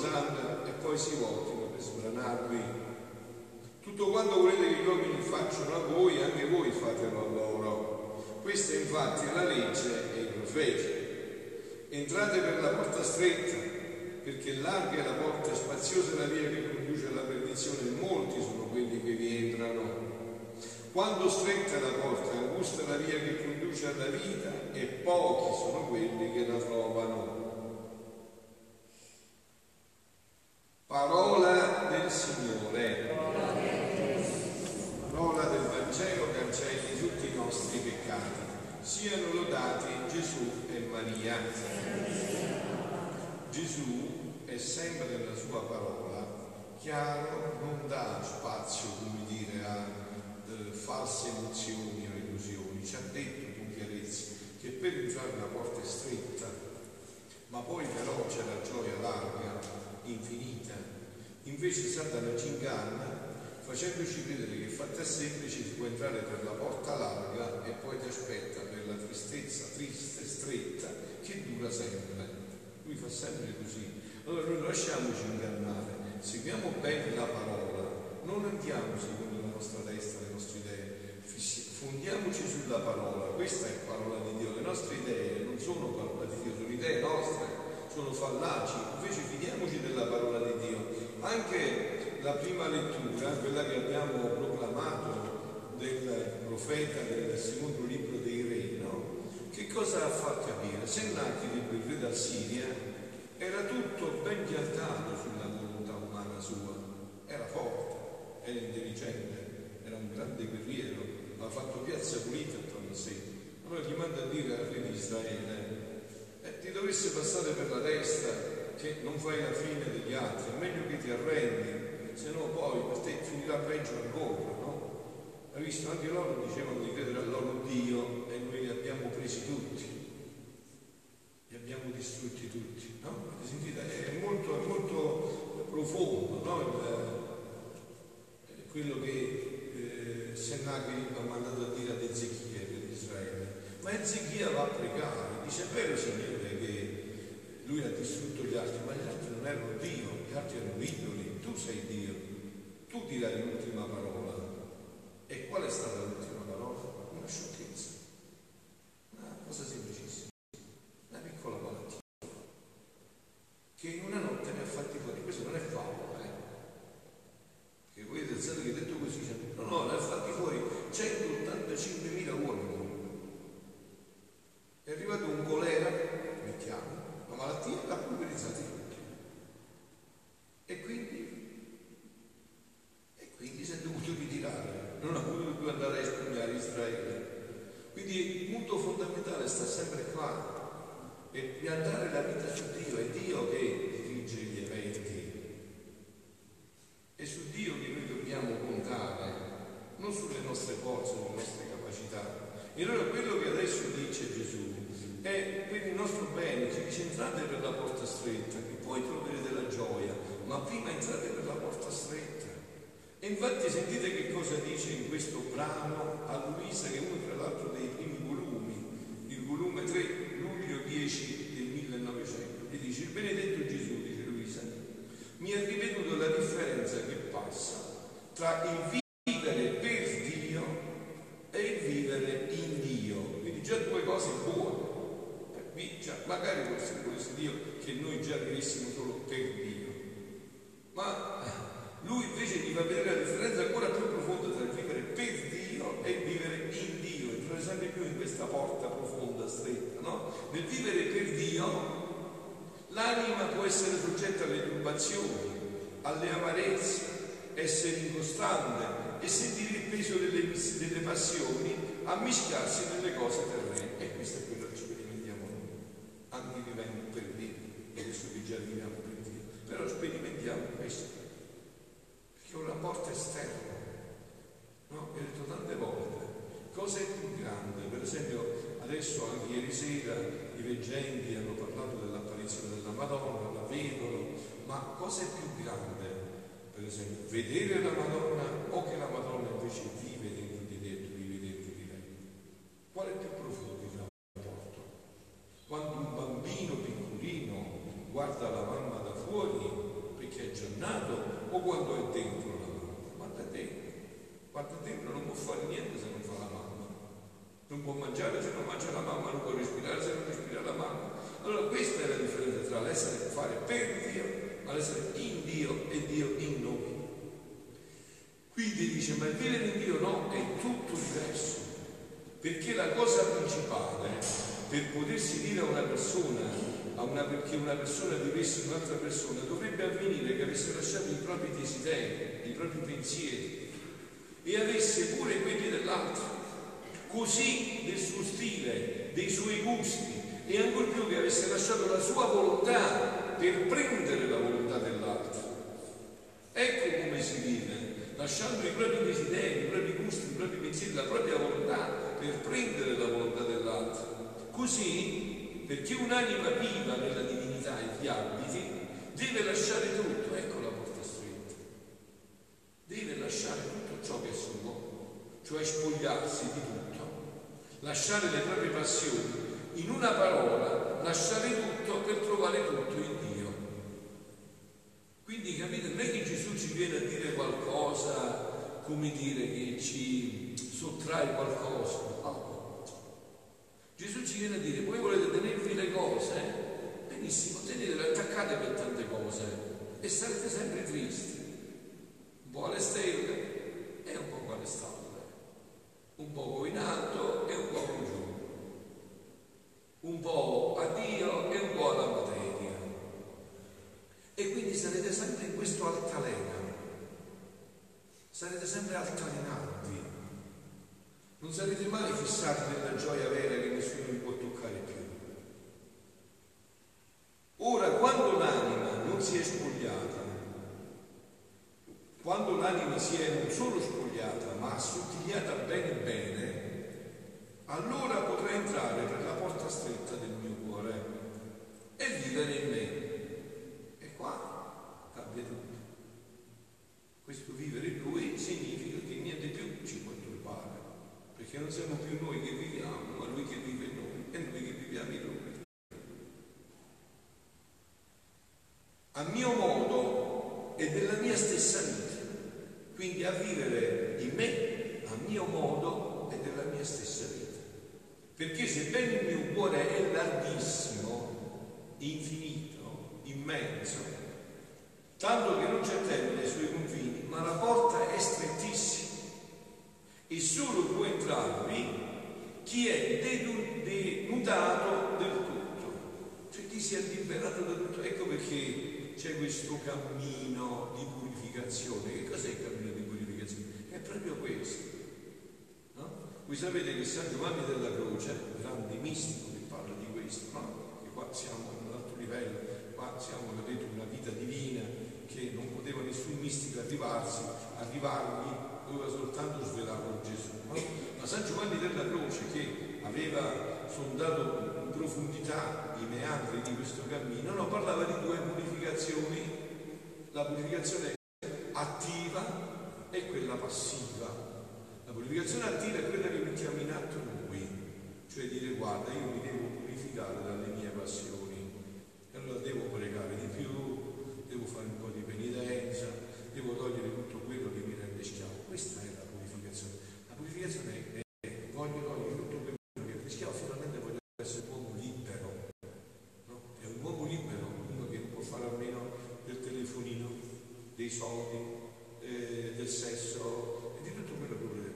zampe e poi si voltino per sbranarvi. Tutto quanto volete che gli uomini facciano a voi, anche voi fatelo a loro. Questa infatti è la legge e i profeti. Entrate per la porta stretta, perché larga è la porta e spaziosa è la via che conduce alla perdizione, e molti sono quelli che vi entrano. Quando stretta è la porta, angusta è la via che conduce alla vita, e pochi sono quelli che la trovano. Parola del Signore. Parola del Vangelo cancelli tutti i nostri peccati. Siano lodati Gesù e Maria. È sempre nella sua parola chiaro, non dà spazio, come dire, a eh, false emozioni o illusioni. Ci ha detto con chiarezza che per entrare la porta è stretta, ma poi però c'è la gioia larga, infinita. Invece Satana ci inganna facendoci credere che fatta semplice si può entrare per la porta larga e poi ti aspetta per la tristezza triste, stretta, che dura sempre. Lui fa sempre così. Allora noi lasciamoci ingannare, seguiamo bene la parola, non andiamo secondo la nostra testa, le nostre idee, fondiamoci sulla parola, questa è parola di Dio, le nostre idee non sono parola di Dio, sono idee nostre, sono fallaci, invece fidiamoci della parola di Dio. Anche la prima lettura, quella che abbiamo proclamato del profeta del secondo libro dei re, no? che cosa fa capire? Sennacheribb, il re d'Assiria, era tutto ben piantato sulla volontà umana sua, era forte, era intelligente, era un grande guerriero, ha fatto piazza pulita attorno a sé. Allora gli manda a dire al re di Israele, eh, ti dovesse passare per la testa che non fai la fine degli altri, è meglio che ti arrendi, se no poi per te finirà peggio ancora, no? Hai visto? Anche loro dicevano di credere al loro Dio e noi li abbiamo presi tutti, li abbiamo distrutti tutti, no? Sentite, è molto, è molto profondo, no? Il, quello che eh, Sennacherib ha mandato a dire ad Ezechia per Israele. Ma Ezechia va a pregare, dice è vero Signore lui ha distrutto gli altri, ma gli altri non erano Dio, gli altri erano idoli, tu sei Dio, tu dirai l'ultima parola. E qual è stata l'ultima parola? Una sciocchezza, una cosa semplicissima, una piccola malattia, che in una notte mi ha fatti fuori, questo non è favola, eh? Che voi pensate che detto così, no, no, ne ha fatti fuori 185.000 uomini. È arrivato un colera, mettiamo, una malattia, l'ha pulverizzati tutti. E quindi, e quindi si è dovuto ritirare, non ha potuto più andare a espugnare Israele. Quindi il punto fondamentale sta sempre qua, è piantare la vita su Dio, è Dio che dirige gli eventi. È su Dio che noi dobbiamo contare, non sulle nostre forze, sulle nostre capacità. E allora quello che adesso dice Gesù è per il nostro dice entrate per la porta stretta, che poi troverete la gioia, ma prima entrate per la porta stretta. E infatti sentite che cosa dice in questo brano a Luisa, che è uno tra l'altro dei primi volumi, il volume 3, luglio 10 del 1900. Gli dice, il benedetto Gesù, dice Luisa, mi ha ripetuto la differenza che passa tra il vivere per Dio e il vivere in Dio. Quindi già due cose buone. Cioè, magari forse volesse Dio che noi già vivessimo solo per Dio. Ma lui invece ti fa vedere la differenza ancora più profonda tra il vivere per Dio e il vivere in Dio. Entrare sempre più in questa porta profonda, stretta, no? Nel vivere per Dio l'anima può essere soggetta alle turbazioni, alle amarezze, essere incostante e sentire il peso delle, delle passioni a mischiarsi nelle cose terrene. E questo è quello che sperimentiamo noi, anche vivendo per Dio, adesso che già viviamo per Dio, però sperimentiamo questo, perché è un rapporto esterno. No? Ho detto tante volte, cosa è più grande? Esempio, Adesso anche ieri sera i veggenti hanno parlato dell'apparizione della Madonna, la vedono, ma cosa è più grande? Per esempio, vedere la Madonna o che la Madonna invece vive dentro di te tu dentro di lei? Qual è più profondo il rapporto? Quando un bambino piccolino guarda la mamma da fuori perché è già nato o quando è dentro la mamma? Guarda dentro, guarda dentro non può fare niente se non fa la mamma, non può mangiare se non mangia la mamma, non può respirare se non respira la mamma. Allora questa è la differenza tra l'essere fare per Dio ma l'essere in Dio e Dio in noi. Quindi dice, ma il vivere in Dio no, è tutto diverso, perché la cosa principale per potersi dire a una persona, una, che una persona vivesse un'altra persona, dovrebbe avvenire che avesse lasciato i propri desideri, i propri pensieri e avesse pure quelli dell'altro, così del suo stile, dei suoi gusti e ancor più che avesse lasciato la sua volontà per prendere la volontà dell'altro. Ecco come si vive, lasciando i propri desideri, i propri gusti, i propri pensieri, la propria volontà per prendere la volontà dell'altro. Così, perché un'anima viva nella divinità e vi abiti, deve lasciare tutto, ecco la porta stretta. Deve lasciare tutto ciò che è suo, cioè spogliarsi di tutto, lasciare le proprie passioni, in una parola, lasciare tutto per trovare tutto in Dio. Quindi capite, non è che Gesù ci viene a dire qualcosa, come dire, che ci sottrae qualcosa. No. Gesù ci viene a dire, voi volete tenervi le cose? Benissimo, tenetele attaccate per tante cose e sarete sempre tristi. Un po' alle stelle e un po' alle stalle, un po' in alto e un po' in giù un po' a Dio e un po' alla materia. E quindi sarete sempre in questo altalena, sarete sempre altalenanti, non sarete mai fissati nella gioia vera che nessuno vi può toccare più. Ora, quando l'anima non si è spogliata, quando l'anima si è non solo spogliata, ma assottigliata bene bene, allora potrà entrare per la porta stretta del mio cuore e vivere in me. E qua cambia tutto. Questo vivere in lui significa che niente più ci può turbare, perché non siamo più noi che viviamo, ma lui che vive in noi e noi che viviamo in lui. A mio modo e della mia stessa vita, quindi a vivere in me, a mio modo e della mia stessa vita. Perché sebbene il mio cuore è larghissimo, infinito, immenso, tanto che ai suoi confini, ma la porta è strettissima e solo può entrarvi chi è denutato del tutto, cioè chi si è liberato da tutto. Ecco perché c'è questo cammino di purificazione. Che cos'è il cammino di purificazione? È proprio questo voi sapete che San Giovanni della Croce, grande mistico che parla di questo, no? che qua siamo a un altro livello, qua siamo, vedete, una vita divina che non poteva nessun mistico arrivarsi, arrivargli, doveva soltanto svelarlo Gesù. No? Ma San Giovanni della Croce che aveva sondato in profondità i meandri di questo cammino, no, parlava di due purificazioni, la purificazione attiva e quella passiva. La purificazione attiva è quella che mettiamo in atto noi, cioè dire guarda io mi devo purificare dalle mie passioni, e allora devo pregare di più, devo fare un po' di penitenza, devo togliere tutto quello che mi rende schiavo. Questa è la purificazione. La purificazione è, è voglio togliere tutto quello che mi rende schiavo, finalmente voglio essere un uomo libero. No? È un uomo libero, uno che non può fare a meno del telefonino, dei soldi, eh, del sesso,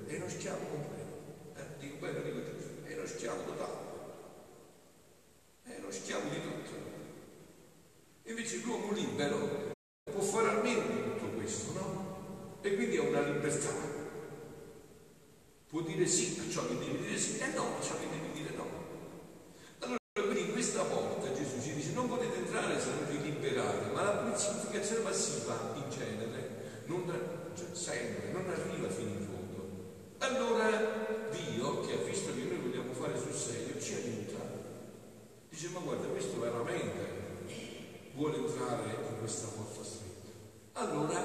è uno schiavo completo. Eh? Dico bene, dico è uno schiavo totale. È uno schiavo di tutto. Invece l'uomo libero può fare almeno di tutto questo, no? E quindi ha una libertà. Può dire sì a ciò che deve dire sì e no a ciò che deve dire no. Allora, quindi in questa porta Gesù ci dice non potete entrare se non vi liberate, ma la purificazione passiva in genere non, cioè, sempre, non arriva fino in fondo allora Dio, che ha visto che noi vogliamo fare sul serio, ci Dice, ma guarda, questo veramente vuole entrare in questa porta stretta. Allora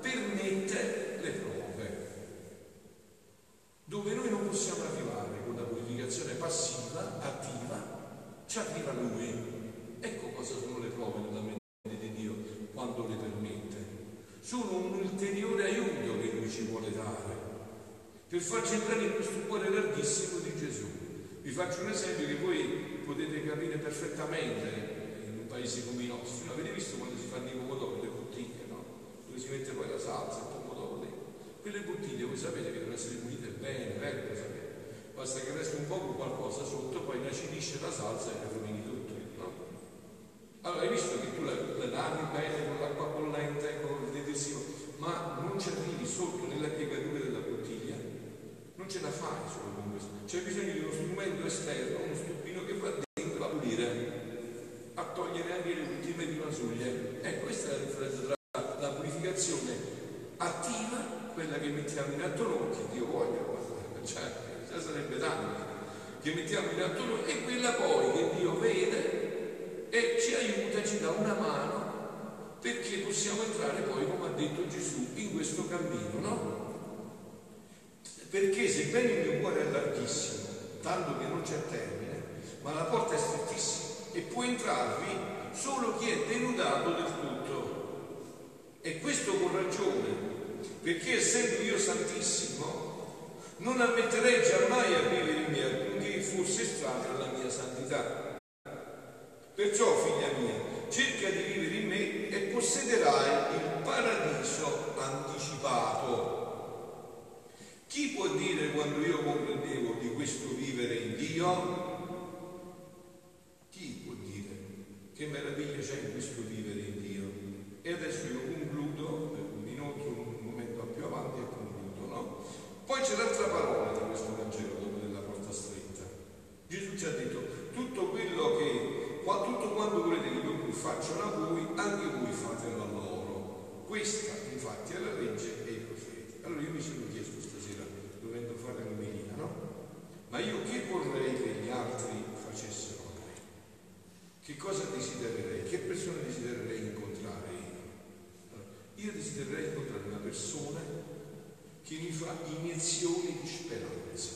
permette le prove, dove noi non possiamo arrivare con la purificazione passiva, attiva, ci arriva lui. Ecco cosa sono le prove mente di Dio quando le permette. Sono un ulteriore aiuto che lui ci vuole dare per farci entrare in questo cuore larghissimo di Gesù. Vi faccio un esempio che voi potete capire perfettamente in un paese come i nostri. No, avete visto quando si fanno i pomodori, le bottiglie, no? Dove si mette poi la salsa, il pomodoro. Quelle bottiglie voi sapete che devono essere pulite bene, vero? Lo sapete. Basta che resti un po' con qualcosa sotto, poi inacidisce la salsa e rovini tutto. No? Allora hai visto che tu la, la lavi bene con l'acqua bollente, con il detersivo, ma non ci arrivi sotto nella piegatura della bottiglia non ce la fai solo con questo. C'è bisogno di uno strumento esterno, uno stupino che va dentro a pulire, a togliere anche le ultime rimasuglie. E questa è la differenza tra la purificazione attiva, quella che mettiamo in atto noi, che Dio voglia, cioè, già sarebbe tanto, che mettiamo in atto noi, e quella poi che Dio vede e ci aiuta, ci dà una mano perché possiamo entrare poi, come ha detto Gesù, in questo cammino, no? Perché sebbene il mio cuore è larghissimo, tanto che non c'è termine, ma la porta è strettissima e può entrarvi solo chi è denudato del tutto. E questo con ragione, perché essendo io santissimo, non ammetterei giammai a vivere in me alcunché fosse estraneo alla mia santità. Perciò, figlia mia, cerca di vivere in me e possederai il paradiso Chi può dire quando io comprendevo di questo vivere in Dio? Chi può dire che meraviglia c'è in questo vivere in Dio? E adesso io concludo, minuto, un momento più avanti e concludo, no? Poi c'è l'altra parola di questo Vangelo dopo della porta stretta. Gesù ci ha detto tutto quello che, tutto quanto volete che io facciano a voi, anche voi fatelo a loro. Questa infatti è la legge e i profeti. Allora io mi sono chiesto dovendo fare l'omelia, no? Ma io che vorrei che gli altri facessero a me? Che cosa desidererei? Che persona desidererei incontrare io? Io desidererei incontrare una persona che mi fa iniezioni di speranza,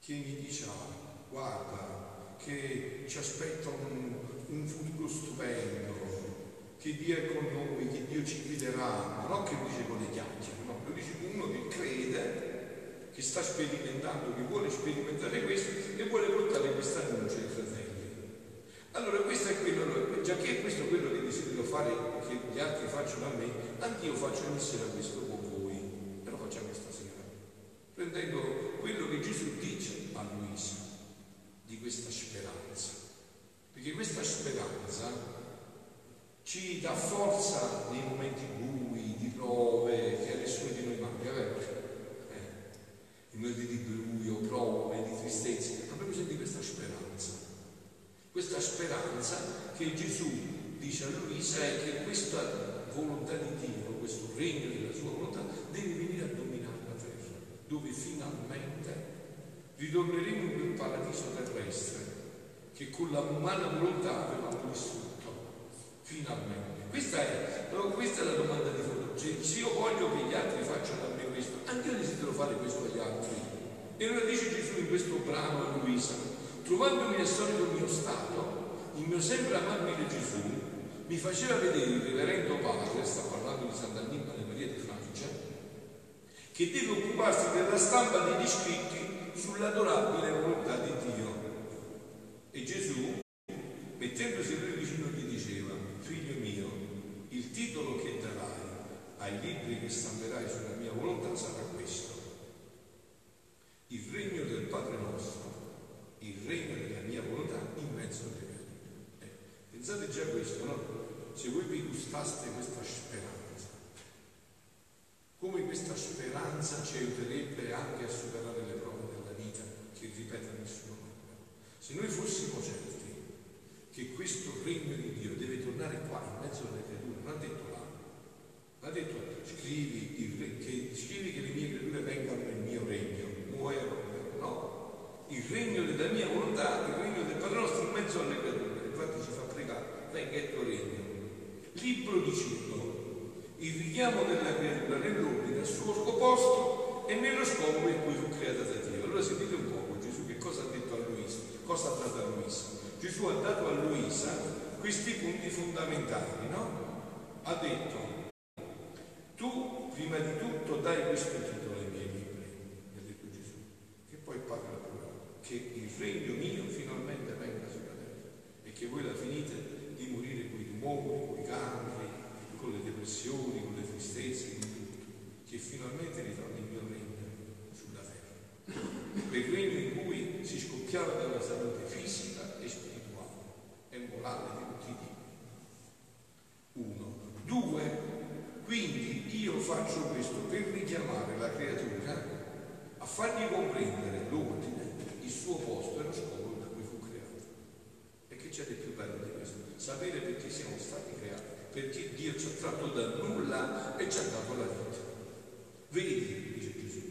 che mi dice, ah, guarda, che ci aspetta un, un futuro stupendo, che Dio è con noi, che Dio ci guiderà, non che dice con le chiacchiere, no, lo dice uno che crede, che sta sperimentando, che vuole sperimentare questo e vuole portare questa annuncia ai fratelli. Allora questo è quello, già che questo è quello che desidero fare, che gli altri facciano a me, anch'io faccio ogni sera questo con voi, e lo facciamo stasera, prendendo quello che Gesù dice a Luisa di questa speranza. Perché questa speranza ci dà forza nei momenti bui, di prove, che a nessuno di manca, vero? Eh, in momenti di buio, prove, di tristezza, abbiamo di questa speranza. Questa speranza che Gesù dice a Luisa è che questa volontà di Dio, questo regno della sua volontà, deve venire a dominare la terra, dove finalmente ritorneremo in quel paradiso terrestre che con la umana volontà avevamo vissuto finalmente. Questa è, questa è la domanda di fondo. Cioè, se io voglio che gli altri facciano a me questo, anche io desidero fare questo agli altri. E allora dice Gesù in questo brano a Luisa, trovandomi nel solito mio stato, il mio sempre amabile Gesù mi faceva vedere il reverendo padre, sta parlando di Sant'Annibale Maria di Francia, che deve occuparsi della stampa degli scritti sull'adorabile volontà di Dio. E Gesù, mettendosi lui vicino, gli diceva, figlio mio, il titolo che darai ai libri che stamperai sulla mia volontà sarà questo. Il regno del Padre nostro, il regno della mia volontà in mezzo alle vite. Eh, pensate già a questo, no? Se voi vi gustaste questa speranza, come questa speranza ci aiuterebbe anche a superare le prove della vita che ripete nessuno. Se noi fossimo certi che questo regno di Dio deve tornare qua in mezzo alle creature, non ha detto scrivi, che scrivi che le mie creature vengano nel mio regno, muoiono, no? Il regno della mia volontà, il regno del Padre nostro in mezzo alle creature, infatti ci fa pregare, venga il tuo regno. Libro di Ciclo, il richiamo della creatura nell'ordine al suo opposto e nello scopo in cui fu creata da Dio. Allora sentite un poco Gesù che cosa ha detto a Luisa, cosa ha dato a Luisa. Gesù ha dato a Luisa questi punti fondamentali, no? Ha detto io faccio questo per richiamare la creatura a fargli comprendere l'ordine, il suo posto e lo scopo per cui fu creato. E che c'è di più bello di questo? Sapere perché siamo stati creati, perché Dio ci ha tratto da nulla e ci ha dato la vita. Vedi, dice Gesù,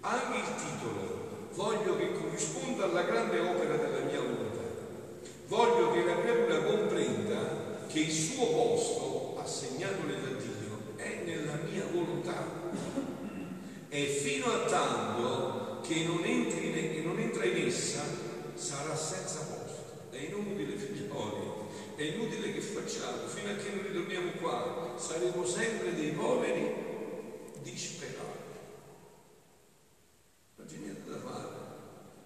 anche il titolo voglio che corrisponda alla grande opera della mia volontà. Voglio che la creatura comprenda che il suo posto, da è nella mia volontà. E fino a tanto che non, entri, che non entra in essa, sarà senza posto. È inutile, figlioli, è inutile che facciamo, fino a che non ritorniamo qua, saremo sempre dei poveri disperati. Non c'è niente da fare.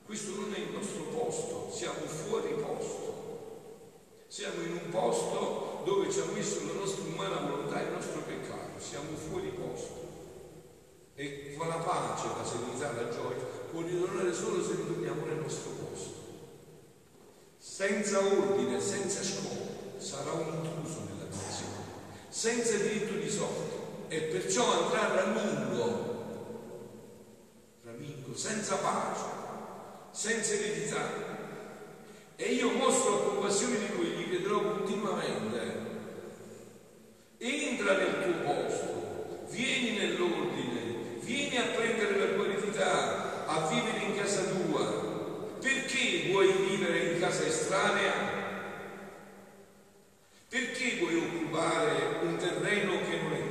Questo non è il nostro posto, siamo fuori posto. Siamo in un posto dove ci ha messo la nostra umana volontà e il nostro peccato, siamo fuori posto. E con la pace, la serenità, la gioia può ritornare solo se ritorniamo nel nostro posto. Senza ordine, senza scopo, sarà un intruso nella nazione, senza diritto di sorte e perciò andrà ramingo, ramingo, senza pace, senza eredità. E io mostro la compassione di lui, gli chiederò continuamente, entra nel tuo posto, vieni nell'ordine, vieni a prendere la tua eredità, a vivere in casa tua. Perché vuoi vivere in casa estranea? Perché vuoi occupare un terreno che non è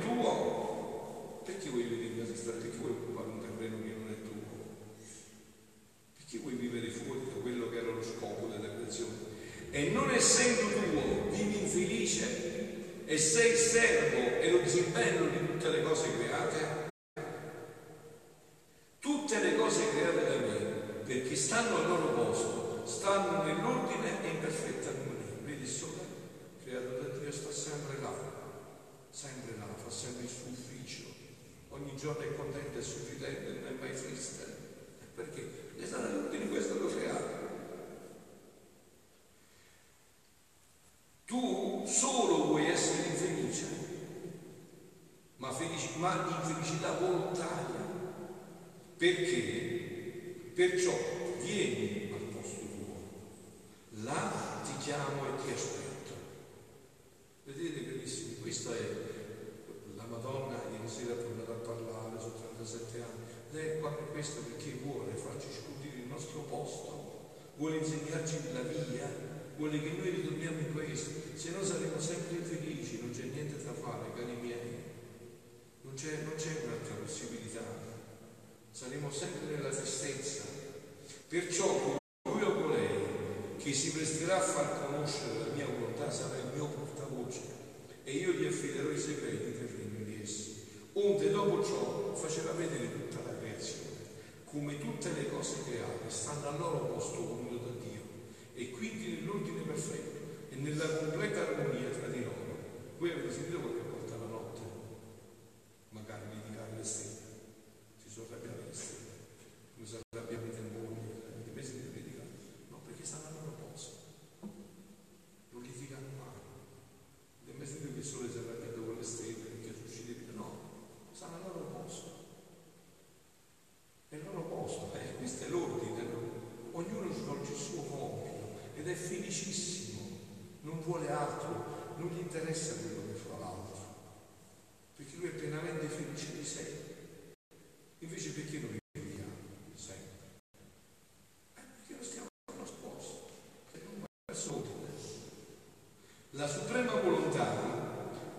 Suprema volontà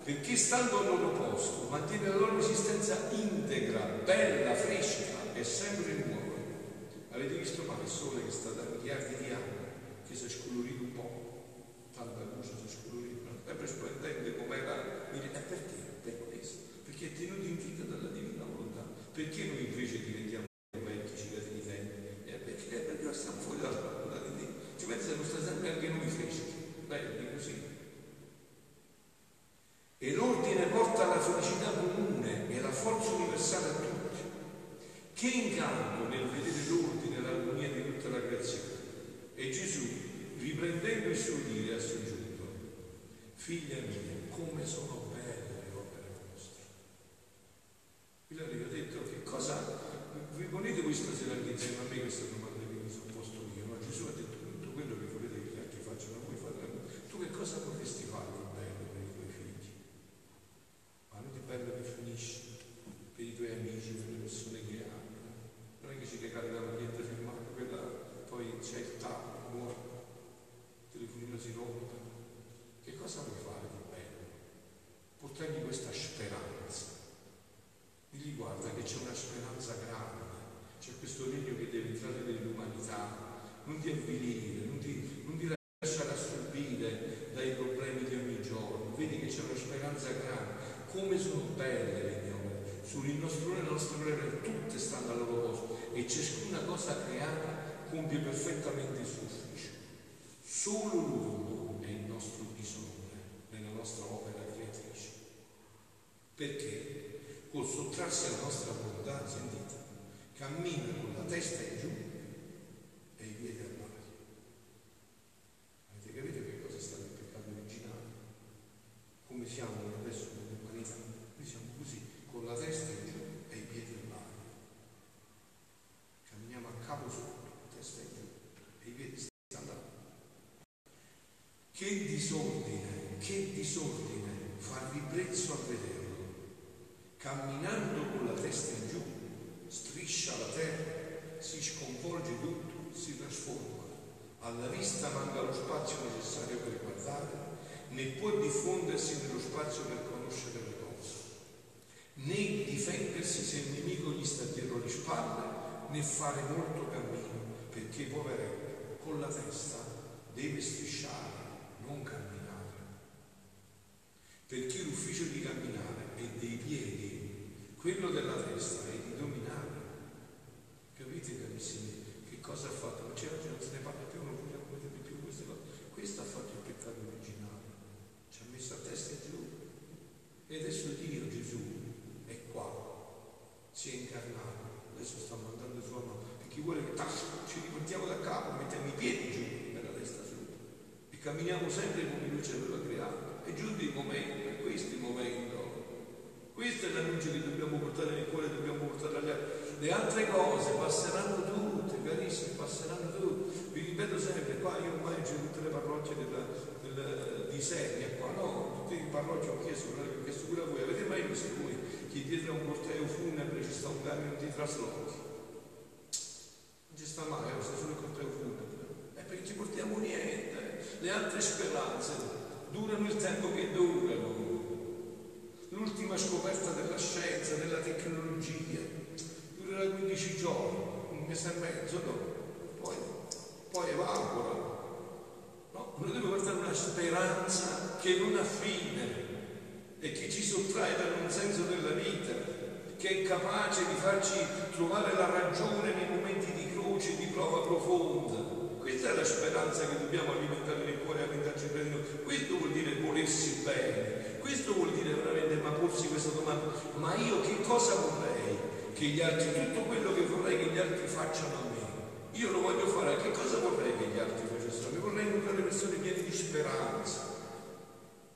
perché stando al loro posto mantiene la loro esistenza integra, bella, fresca e sempre nuova. Avete visto mai il sole che sta da miliardi di anni, che si è scolorito un po', tanta luce si è scolorita, sempre splendente come era. E perché? Per questo, perché è tenuto in vita dalla divina volontà. Perché noi invece diventiamo vecchi, cicati di tempi? Eh, perché, perché stiamo fuori dalla volontà di Dio. Ci pensa che sta sempre anche noi freschi, belli così. E l'ordine porta alla felicità comune e alla forza universale a tutti. Che incanto nel vedere l'ordine e l'armonia di tutta la creazione. E Gesù, riprendendo il suo dire, ha soggiunto, figlia mia, come sono belle le opere vostre. Ilario ha detto che cosa, vi ponete voi stasera anche insieme a me questa domanda che mi sono posto io, no? Gesù ha detto tutto quello che volete che gli altri facciano, voi fate tu che cosa vorresti fare di bello per i tuoi figli? Ma non di bello che finisci per i tuoi amici, per le persone che ami. Non è che ci regali la maglietta firmata, quella poi c'è il tappo, muore, il telefonino si rompe. Che cosa vuoi fare di bello? Portargli questa speranza. Digli guarda che c'è una speranza grande, c'è questo regno che deve entrare nell'umanità, non ti avvilire, non ti, non ti lasciare assorbire dai problemi di ogni giorno. Vedi che c'è una speranza grande. Come sono belle le mie opere. Sul nostro e le nostre opere tutte stanno al loro posto e ciascuna cosa creata compie perfettamente il suo ufficio. Solo l'uomo è il nostro bisogno nella nostra opera creatrice. Perché? Col sottrarsi alla nostra volontà, sentite, cammina con la testa in giù e i piedi all'aria. Avete capito che cosa sta nel peccato originale? Come siamo adesso nell'umanità? Noi siamo così, con la testa in giù e i piedi all'aria. Camminiamo a capo sotto, testa in giù e i piedi stanno là. Che disordine, che disordine, far ribrezzo a vederlo. Camminando con la testa in giù, striscia la terra, si sconvolge tutto, si trasforma. Alla vista manca lo spazio necessario per guardare, né può diffondersi nello spazio per conoscere le cose, né difendersi se il nemico gli sta dietro le spalle, né fare molto cammino, perché poveretto con la testa deve strisciare, non camminare. Perché l'ufficio di camminare è dei piedi, quello della testa è di dominare. Capite carissimi che cosa ha fatto? Ma c'è oggi non se ne parla più, non vogliamo mettere più queste cose. Questo ha fatto il peccato originale, ci ha messo a testa in giù. E adesso Dio, Gesù, è qua, si è incarnato, adesso sta mandando sua mano, tac, ci riportiamo da capo, mettiamo i piedi giù e la testa su. E camminiamo sempre come lui ci aveva creato. È giunto il momento, è questo il momento. Questo è l'annuncio che dobbiamo portare nel cuore, dobbiamo portare agli altri. Le altre cose passeranno tutte, carissime, passeranno tutte. Vi ripeto sempre, qua io ormai c'è tutte le parrocchie della, della, di Seria, qua no, tutte le parrocchie ho chiesto, ho chiesto pure a voi, avete mai visto voi che dietro a un corteo funebre ci sta un camion di traslochi? Ci sta mai, sta solo il corteo funebre. E perché ci portiamo niente. Le altre speranze durano il tempo che durano. L'ultima scoperta della scienza, della tecnologia, durerà 15 giorni, un mese e mezzo, no? Poi, poi evapora. No? Noi dobbiamo portare una speranza che non ha fine e che ci sottrae da un senso della vita, che è capace di farci trovare la ragione nei momenti di prova profonda. Questa è la speranza che dobbiamo alimentare nel cuore e alimentarci per noi. Questo vuol dire volersi bene, questo vuol dire veramente ma porsi questa domanda, ma io che cosa vorrei che gli altri, tutto quello che vorrei che gli altri facciano a me, io lo voglio fare, che cosa vorrei che gli altri facessero a me? Vorrei incontrare persone piene di speranza,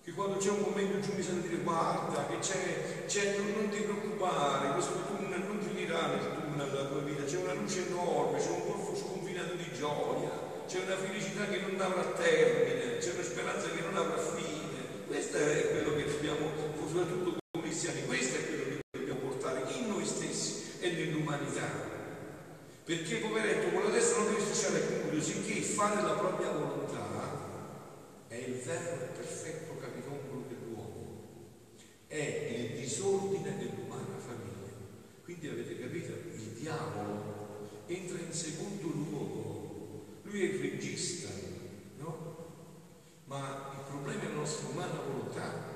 che quando c'è un momento giù bisogna dire guarda che c'è, c'è non ti preoccupare, questo tunnel non finirà nel tunnel della tua vita, c'è una luce enorme, c'è un golfo sconfinato di gioia, c'è una felicità che non avrà termine, c'è una speranza che non avrà fine. Questo è quello che dobbiamo, soprattutto come cristiani, questo è quello che dobbiamo portare in noi stessi e nell'umanità. Perché poveretto con la testa non deve strisciare concludo, sicché fare la propria volontà è il vero capitolo dell'uomo. disordine dell'umana famiglia. Quindi avete capito, il diavolo entra in secondo luogo, lui è il regista, no? Ma il problema è la nostra umana volontà.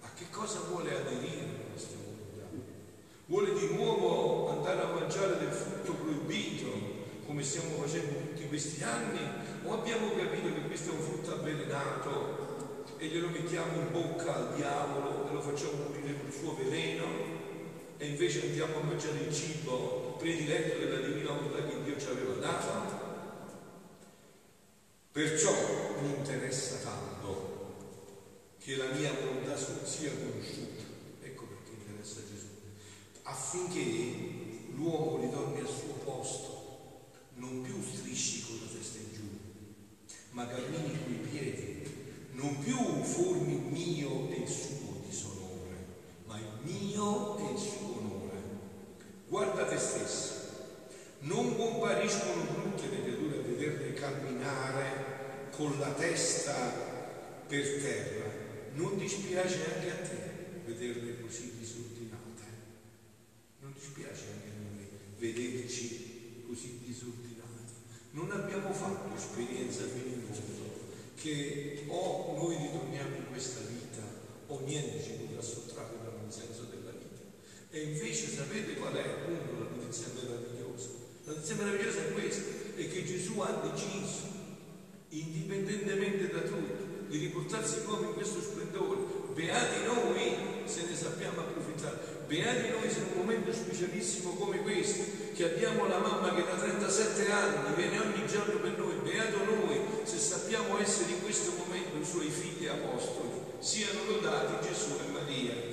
A che cosa vuole aderire la nostra volontà? Vuole di nuovo andare a mangiare del frutto proibito, come stiamo facendo tutti questi anni, o abbiamo capito che questo è un frutto avvelenato e glielo mettiamo in bocca al diavolo e lo facciamo morire col suo veleno e invece andiamo a mangiare il cibo prediletto della divina volontà che Dio ci aveva dato? Perciò mi interessa tanto che la mia volontà sia conosciuta. Ecco perché interessa Gesù. Affinché l'uomo ritorni al suo posto non più strisci con la testa in giù, ma cammini coi piedi, non più formi il mio e il suo ma il mio e il suo onore. Guarda te stesso, non compariscono brutte le creature a vederle camminare con la testa per terra, non ti spiace anche a te vederle così disordinate, non ti spiace anche a noi vederci così disordinate. Non abbiamo fatto esperienza fino in fondo che o noi ritorniamo in questa vita o niente ci potrà sottrarre dal senso della vita. E invece sapete qual è appunto la notizia meravigliosa? La notizia meravigliosa è questa, è che Gesù ha deciso, indipendentemente da tutto, di riportarsi come in questo splendore. Beati noi se ne sappiamo approfittare. Beati noi se in un momento specialissimo come questo, che abbiamo la mamma che da 37 anni viene ogni giorno per noi, beato noi se sappiamo essere in questo momento i suoi figli apostoli, siano lodati Gesù e Maria.